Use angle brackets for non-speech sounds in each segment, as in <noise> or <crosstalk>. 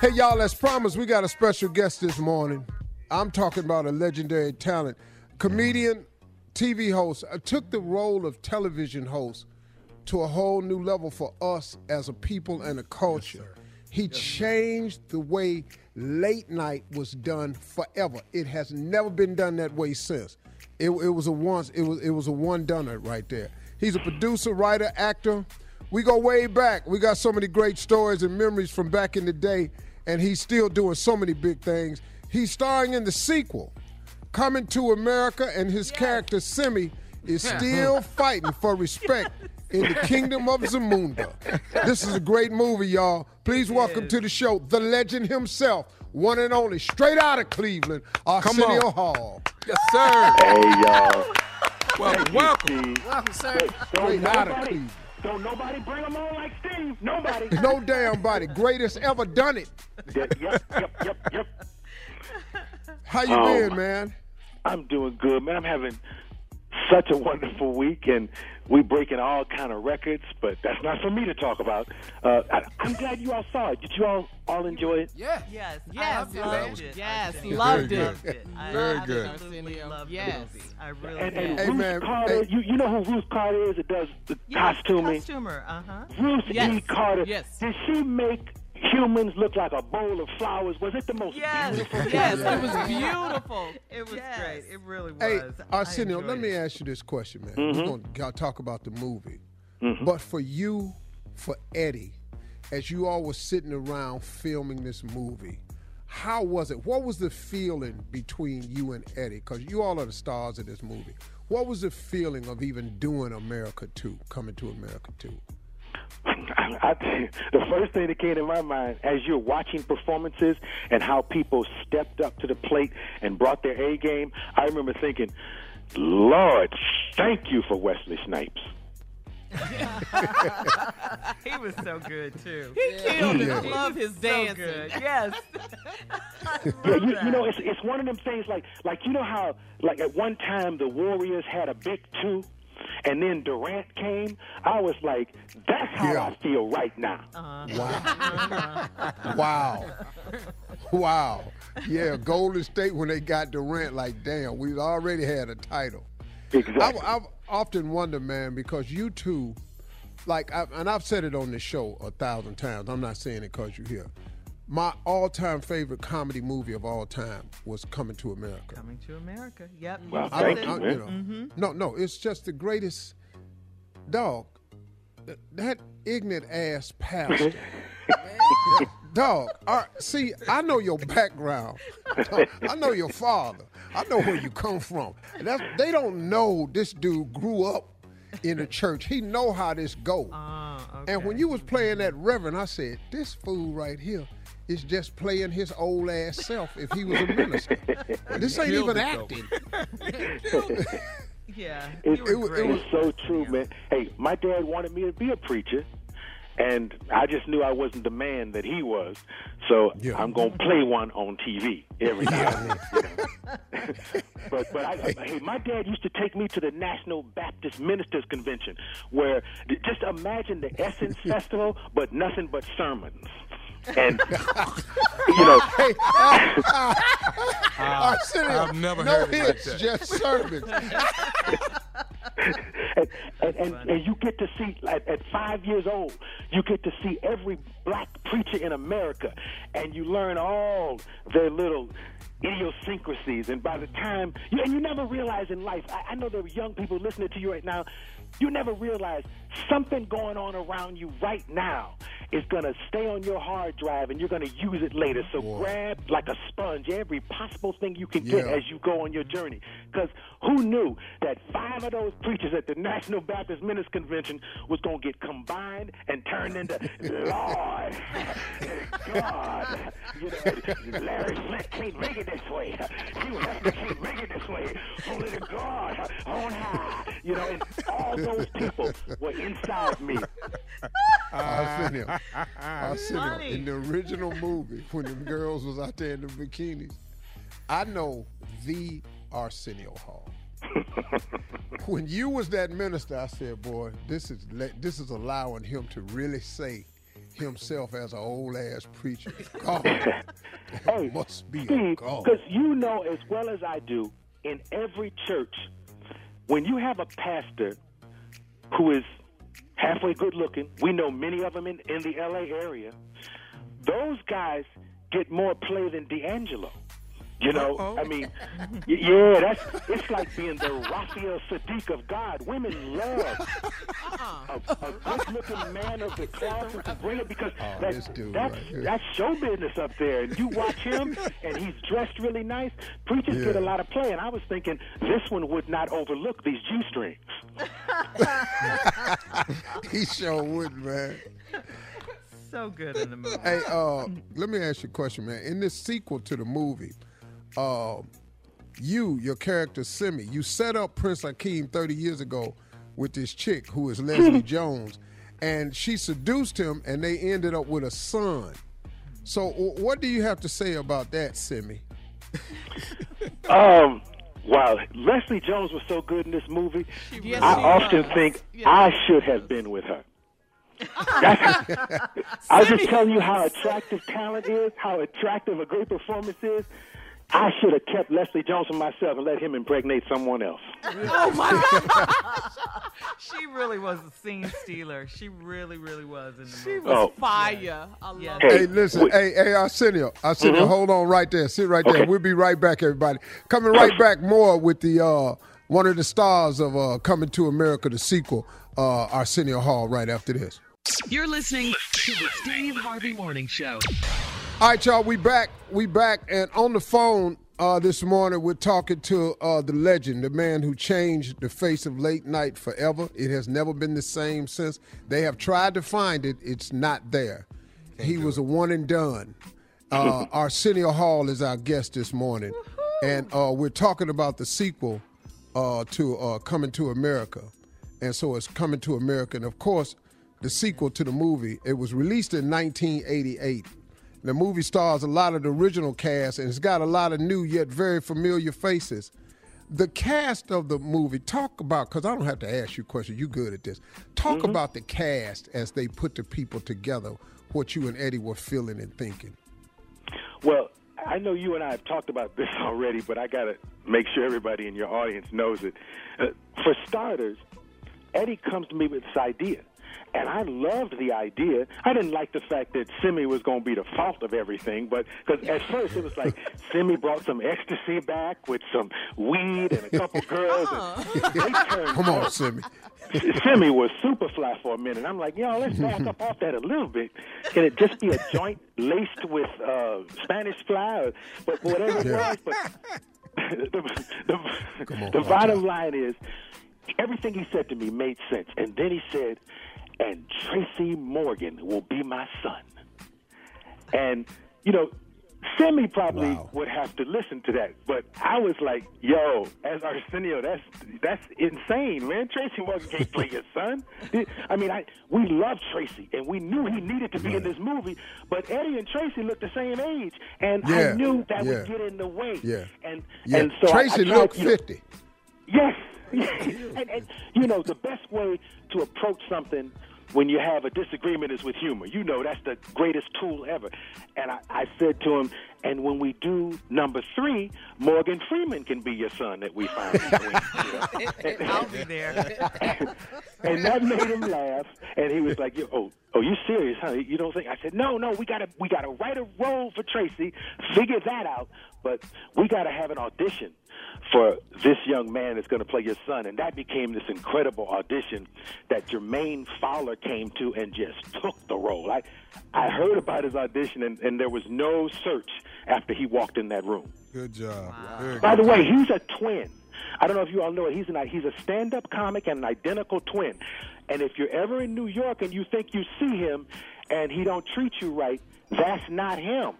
Hey, y'all, as promised, we got a special guest this morning. I'm talking about a legendary talent, comedian, TV host. I took the role of television host to a whole new level for us as a people and a culture. he changed the way late night was done forever. It has never been done that way since. It, it was a once. It was it was a one doner right there. He's a producer, writer, actor. We go way back. We got so many great stories and memories from back in the day, and he's still doing so many big things. He's starring in the sequel, Coming to America, and his character Semmi is still <laughs> fighting for respect in the kingdom of Zamunda. This is a great movie, y'all. Please welcome to the show the legend himself, one and only, straight out of Cleveland, Arsenio Hall. Yes, sir. Hey, y'all. Welcome, welcome. Welcome, sir. Straight out of Cleveland. Don't nobody bring them on like Steve. Nobody. No damn body. Greatest ever done it. yep, yep, yep, yep. How you Oh. been, um, man? I'm doing good, man. I'm having such a wonderful week, and we breaking all kind of records. But that's not for me to talk about. Uh, I, I'm glad you all saw it. Did you all all enjoy it? Yeah. Yes, Yes, I loved loved it. it. Yes, I loved really it. loved it. I Very good. absolutely loved Yes. the movie. I really And, did. and Hey, Ruth man, Carter, hey. you you know who Ruth Carter is? It does the Yeah, costuming. Costumer, uh huh. Ruth Yes. E. Carter. Yes. Did she make humans look like a bowl of flowers? Was it the most Yes, beautiful? thing Yes, it was beautiful. It was Yes. great. It really was. Hey, Arsenio, let enjoyed me ask you this question, man. Mm-hmm. We're going to talk about the movie. But for you, for Eddie, as you all were sitting around filming this movie, how was it? What was the feeling between you and Eddie? Because you all are the stars of this movie. What was the feeling of even doing America 2, coming to America 2? I, I, the first thing that came to my mind as you're watching performances and how people stepped up to the plate and brought their A game, I remember thinking, Lord, thank you for Wesley Snipes. <laughs> He was so good too. He killed it. Yeah. I love his So dancing. good. Yes. <laughs> Yeah, you, you know, it's it's one of them things like like you know how like at one time the Warriors had a big two, and then Durant came, I was like, that's how Yeah. I feel right now. Wow. Uh-huh. <laughs> wow. Wow. Yeah, Golden State when they got Durant, like, damn, we already had a title. Exactly. I've, I've often wondered, man, because you two, like, I, and I've said it on this show a thousand times. I'm not saying it because you're here. My all-time favorite comedy movie of all time was Coming to America. Coming to America. Yep. Wow, you I thank said don't- you, it. I- man. No, no, it's just the greatest dog. th- That ignorant ass pastor. <laughs> dog. all right, see, I know your background. Dog, I know your father. I know where you come from. That's, they don't know this dude grew up in the church. He know how this go. Ah, And when you was playing that reverend, I said, this fool right here is just playing his old ass self if he was a minister. <laughs> this ain't Killed even acting. <laughs> Yeah. It, it was- it was so true, man. Hey, my dad wanted me to be a preacher, and I just knew I wasn't the man that he was. So Yeah. I'm gonna play one on TV every now and then. You <laughs> but but I, hey, my dad used to take me to the National Baptist Ministers Convention, where just imagine the Essence Festival, but nothing but sermons. And <laughs> you know, <laughs> <laughs> ah, Hey, Arsenio, I've never no heard it like hits, that. just sermons. and, and, and, and you get to see at, at five years old you get to see every black preacher in america and you learn all their little idiosyncrasies and by the time you, and you never realize in life I, I know there are young people listening to you right now you never realize something going on around you right now is going to stay on your hard drive and you're going to use it later so grab like a sponge every possible thing you can get Yeah. as you go on your journey because who knew that five of those preachers at the National Baptist Ministers Convention was going to get combined and turned into <laughs> Lord, God. You know, Larry Flynt can't make it this way. Hugh Hefner can't make it this way. Only the God on high. You know, and all those people were inside me. <laughs> Arsenio, seen him in the original movie, when the girls was out there in the bikinis, I know the Arsenio Hall. <laughs> when you was that minister, I said, "Boy, this is le- this is allowing him to really say himself as an old ass preacher. <laughs> God, Hey, must be a Steve, God." because you know as well as I do, in every church, when you have a pastor who is halfway good looking, we know many of them in, in the LA area, those guys get more play than D'Angelo. You know, Uh-oh. I mean, yeah, that's it's like being the Raphael Saadiq of God. Women love uh-uh. a, a good-looking man of the cloth who can bring it because Oh, that, that's right that's show business up there. And you watch him, and he's dressed really nice. Preachers get a lot of play, and I was thinking this one would not overlook these G strings. He sure would, man. <laughs> so good in the movie. Hey, uh, let me ask you a question, man. In this sequel to the movie, uh, you, your character Semmi, you set up Prince Akeem 30 years ago with this chick who is Leslie <laughs> Jones, and she seduced him, and they ended up with a son. So, what do you have to say about that, Semmi? <laughs> Um, wow, Leslie Jones was so good in this movie. Yes, I often was. think Yeah. I should have been with her. <laughs> <laughs> I was just telling you how attractive talent is, how attractive a great performance is. I should have kept Leslie Jones for myself and let him impregnate someone else. Oh my God! <laughs> she really was a scene stealer. She really, really was in the She movie. was Oh. fire. I love Yeah. it. Hey, listen, wait. hey, hey, Arsenio, Arsenio, hold on right there, sit right there. Okay. We'll be right back, everybody. Coming right back more with the uh, one of the stars of uh, Coming to America, the sequel, uh, Arsenio Hall, right after this. You're listening to the Steve Harvey Morning Show. All right, y'all, we back. We back, and on the phone uh, this morning, we're talking to uh, the legend, the man who changed the face of late night forever. It has never been the same since. They have tried to find it; it's not there. he was a one and done. Uh, <laughs> Arsenio Hall is our guest this morning, and uh, we're talking about the sequel uh, to uh, Coming to America, and so it's Coming to America, and of course, the sequel to the movie. It was released in 1988. The movie stars a lot of the original cast, and it's got a lot of new yet very familiar faces. The cast of the movie, talk about, because I don't have to ask you a question, you good at this. Talk Mm-hmm. about the cast as they put the people together, what you and Eddie were feeling and thinking. Well, I know you and I have talked about this <laughs> already, but I got to make sure everybody in your audience knows it. Uh, for starters, Eddie comes to me with this idea. And I loved the idea. I didn't like the fact that Semmi was going to be the fault of everything, but because at first it was like <laughs> Semmi brought some ecstasy back with some weed and a couple <laughs> girls. Turned <laughs> Come on, Semmi. Semmi was super fly for a minute. I'm like, yo, let's back up off that a little bit. Can it just be a joint laced with uh, Spanish fly, or, but whatever it Yeah. was? But the, the, on, the bottom line is, everything he said to me made sense. And then he said, and Tracy Morgan will be my son. And, you know, Semmi probably Wow. would have to listen to that, but I was like, "Yo, as Arsenio, that's that's insane, man. Tracy Morgan can't play your son." I mean, I we love Tracy, and we knew he needed to be in this movie, but Eddie and Tracy look the same age, and Yeah, I knew that yeah. would get in the way. Yeah. and and so I- Tracy I, tried, looked you know, 50. Yes. <laughs> and, and, you know, the best way to approach something when you have a disagreement is with humor. You know, that's the greatest tool ever. And I, I said to him, and when we do number three, Morgan Freeman can be your son that we find. between, you know? I'll be there. <laughs> and that made him laugh. And he was like, "Yo, "Oh, oh, you serious, huh? You don't think?" I said, "No, no. We gotta, we gotta write a role for Tracy. Figure that out. But we gotta have an audition for this young man that's going to play your son." And that became this incredible audition that Jermaine Fowler came to and just took the role. I, I heard about his audition, and, and there was no search after he walked in that room. Good job. Very By the way, he's a twin. I don't know if you all know it. He's an he's a stand-up comic and an identical twin. And if you're ever in New York and you think you see him and he don't treat you right, that's not him.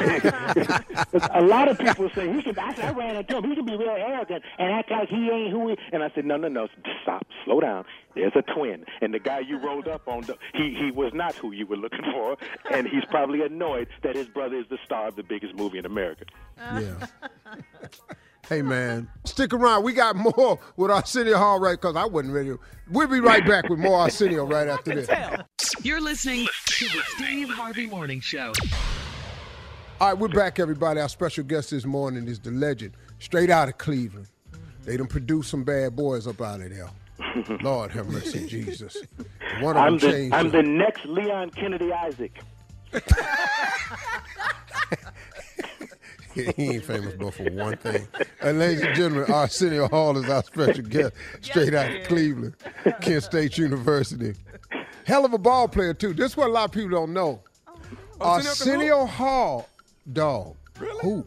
A lot of people say he can. I, said, I ran into him. He should be real arrogant and act like he ain't who he. And I said, no, no, no. Stop. Slow down. There's a twin, and the guy you rolled up on, he he was not who you were looking for, and he's probably annoyed that his brother is the star of the biggest movie in America. Yeah. <laughs> Hey man, stick around. We got more with Arsenio Hall right because I wasn't ready. We'll be right back with more Arsenio right after this. You're listening to the Steve Harvey Morning Show. All right, we're back, everybody. Our special guest this morning is the legend, straight out of Cleveland. They done produced some bad boys up out of there. <laughs> Lord have mercy, Jesus. One of I'm them the changed. I'm the- the next Leon Kennedy Isaac. <laughs> he ain't famous but for one thing. And ladies and gentlemen, Arsenio Hall is our special guest, <laughs> straight out of Cleveland, Kent State University. Hell of a ball player too. This is what a lot of people don't know. Arsenio Hall, dog. Who?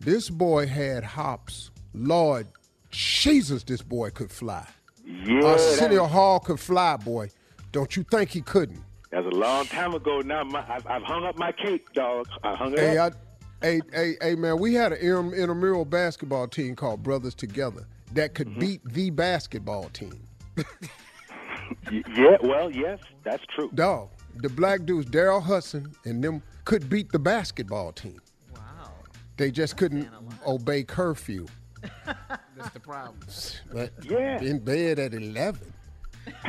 This boy had hops. Lord Jesus, this boy could fly. Yeah, Arsenio that, Hall could fly, boy. Don't you think he couldn't? that was a long time ago. Now my, I've, I've hung up my cape, dog. I hung it Hey, I, up. hey, hey, hey, man, we had an inter- intramural basketball team called Brothers Together that could Mm-hmm. beat the basketball team. <laughs> Yeah, well, yes, that's true. Dog, the black dudes, Daryl Hudson, and them could beat the basketball team. Wow. They just couldn't obey curfew. <laughs> That's the problem. But Yeah. in bed at 11. <laughs>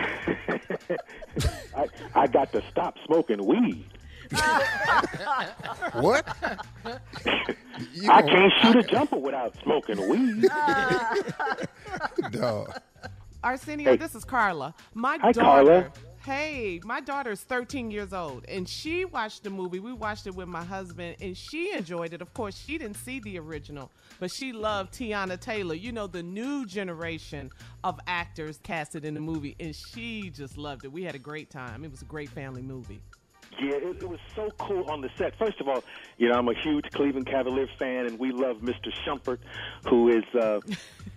I, I got to stop smoking weed. <laughs> What? You I can't shoot a jumper without smoking weed. Dog. Arsenio, Hey. this is Carla. My Hi, daughter. Carla. Hey, my daughter is 13 years old, and she watched the movie. We watched it with my husband, and she enjoyed it. Of course, she didn't see the original, but she loved Teyana Taylor. You know, the new generation of actors casted in the movie, and she just loved it. We had a great time. It was a great family movie. Yeah, it, it was so cool on the set. First of all, you know, I'm a huge Cleveland Cavaliers fan, and we love Mr. Shumpert, who is uh,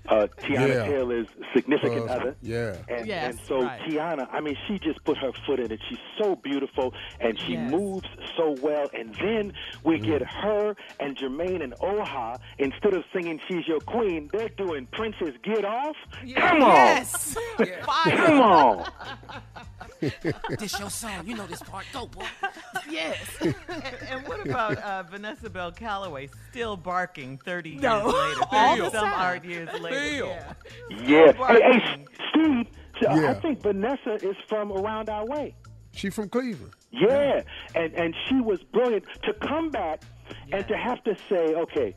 uh, <laughs> Teyana Yeah. Taylor's significant Uh, other. yeah. And, Yes, and so right. Teyana, I mean, she just put her foot in it. She's so beautiful, and she Yes. moves so well. And then we Mm. get her and Jermaine and Oha. Instead of singing "She's Your Queen," they're doing "Princess Get Off." Come on, Yes. <laughs> Fire. come on. <laughs> <laughs> This your song. You know this part. Go, boy. <laughs> Yes. and, and what about uh, Vanessa Bell Calloway still barking 30 years No. later? All 30 the some time. odd years later. Yeah. Yeah. Hey, hey. Steve. so I think Vanessa is from around our way. She from Cleveland. Yeah, and and she was brilliant to come back and to have to say, okay,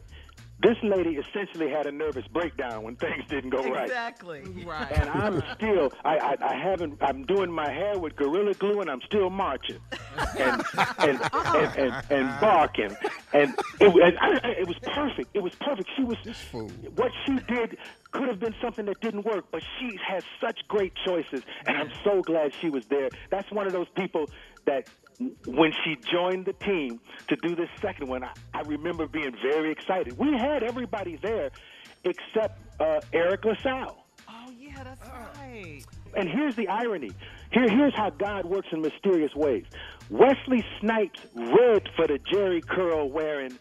this lady essentially had a nervous breakdown when things didn't go right. Exactly. Right. And I'm still, I, I, I haven't, I'm doing my hair with Gorilla Glue and I'm still marching and, and, uh-huh. and, and, and barking. And it, was- and I, I- it was perfect. It was perfect. She was, what she did could have been something that didn't work, but she has such great choices. And I'm so glad she was there. That's one of those people that when she joined the team to do this second one, I, I remember being very excited. We had everybody there except uh, Eric LaSalle. Oh, yeah, that's right. And here's the irony. Here, here's how God works in mysterious ways. Wesley Snipes read for the Jheri Curl wearing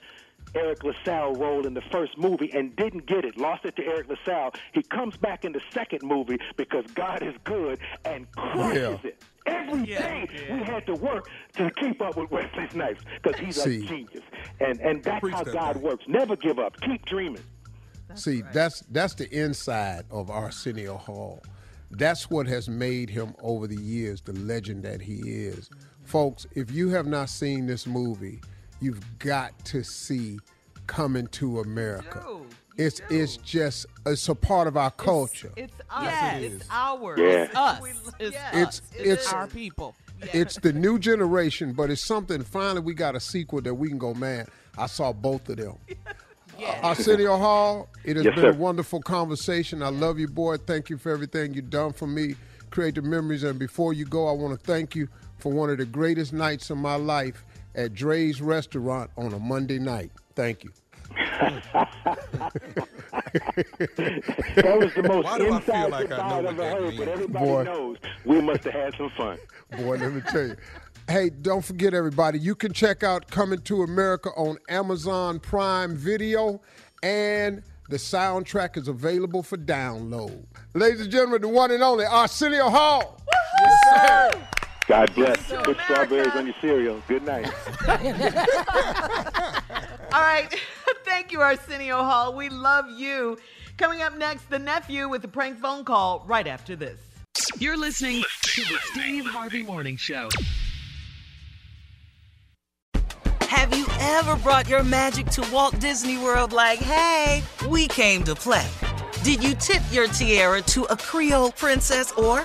Eric LaSalle role in the first movie and didn't get it, lost it to Eric LaSalle. He comes back in the second movie because God is good and crushes Yeah. it. Every Yeah, day he did. we had to work to keep up with <laughs> Wesley Snipes because he's See. a genius. And, and that's how that God thing. works. Never give up. Keep dreaming. See, that's that's the inside of Arsenio Hall. That's what has made him over the years the legend that he is. Folks, if you have not seen this movie, you've got to see Coming to America. do. It's it's just it's a part of our culture. It's us. Yes. It's ours. Yeah. us. We- It's yeah. It's us. it's our people. it's the new generation, but it's something. Finally, we got a sequel that we can go, man. I saw both of them. <laughs> Yeah. Arsenio Hall, it has Yes, been a wonderful conversation. I love you, boy. Thank you for everything you've done for me, creative memories. And before you go, I want to thank you for one of the greatest nights of my life at Dre's Restaurant on a Monday night. Thank you. <laughs> That was the most Why do I feel inside like I goodbye know I've what ever that heard, means? but everybody Boy. knows we must have had some fun. <laughs> Boy, let me tell you. Hey, don't forget, everybody, you can check out Coming to America on Amazon Prime Video, and the soundtrack is available for download. Ladies and gentlemen, the one and only Arsenio Hall. God bless. Put strawberries on your cereal. Good night. <laughs> All right. <laughs> Thank you, Arsenio Hall. We love you. Coming up next, the nephew with the prank phone call right after this. You're listening to the Steve Harvey Morning Show. Have you ever brought your magic to Walt Disney World like, hey, we came to play? Did you tip your tiara to a Creole princess or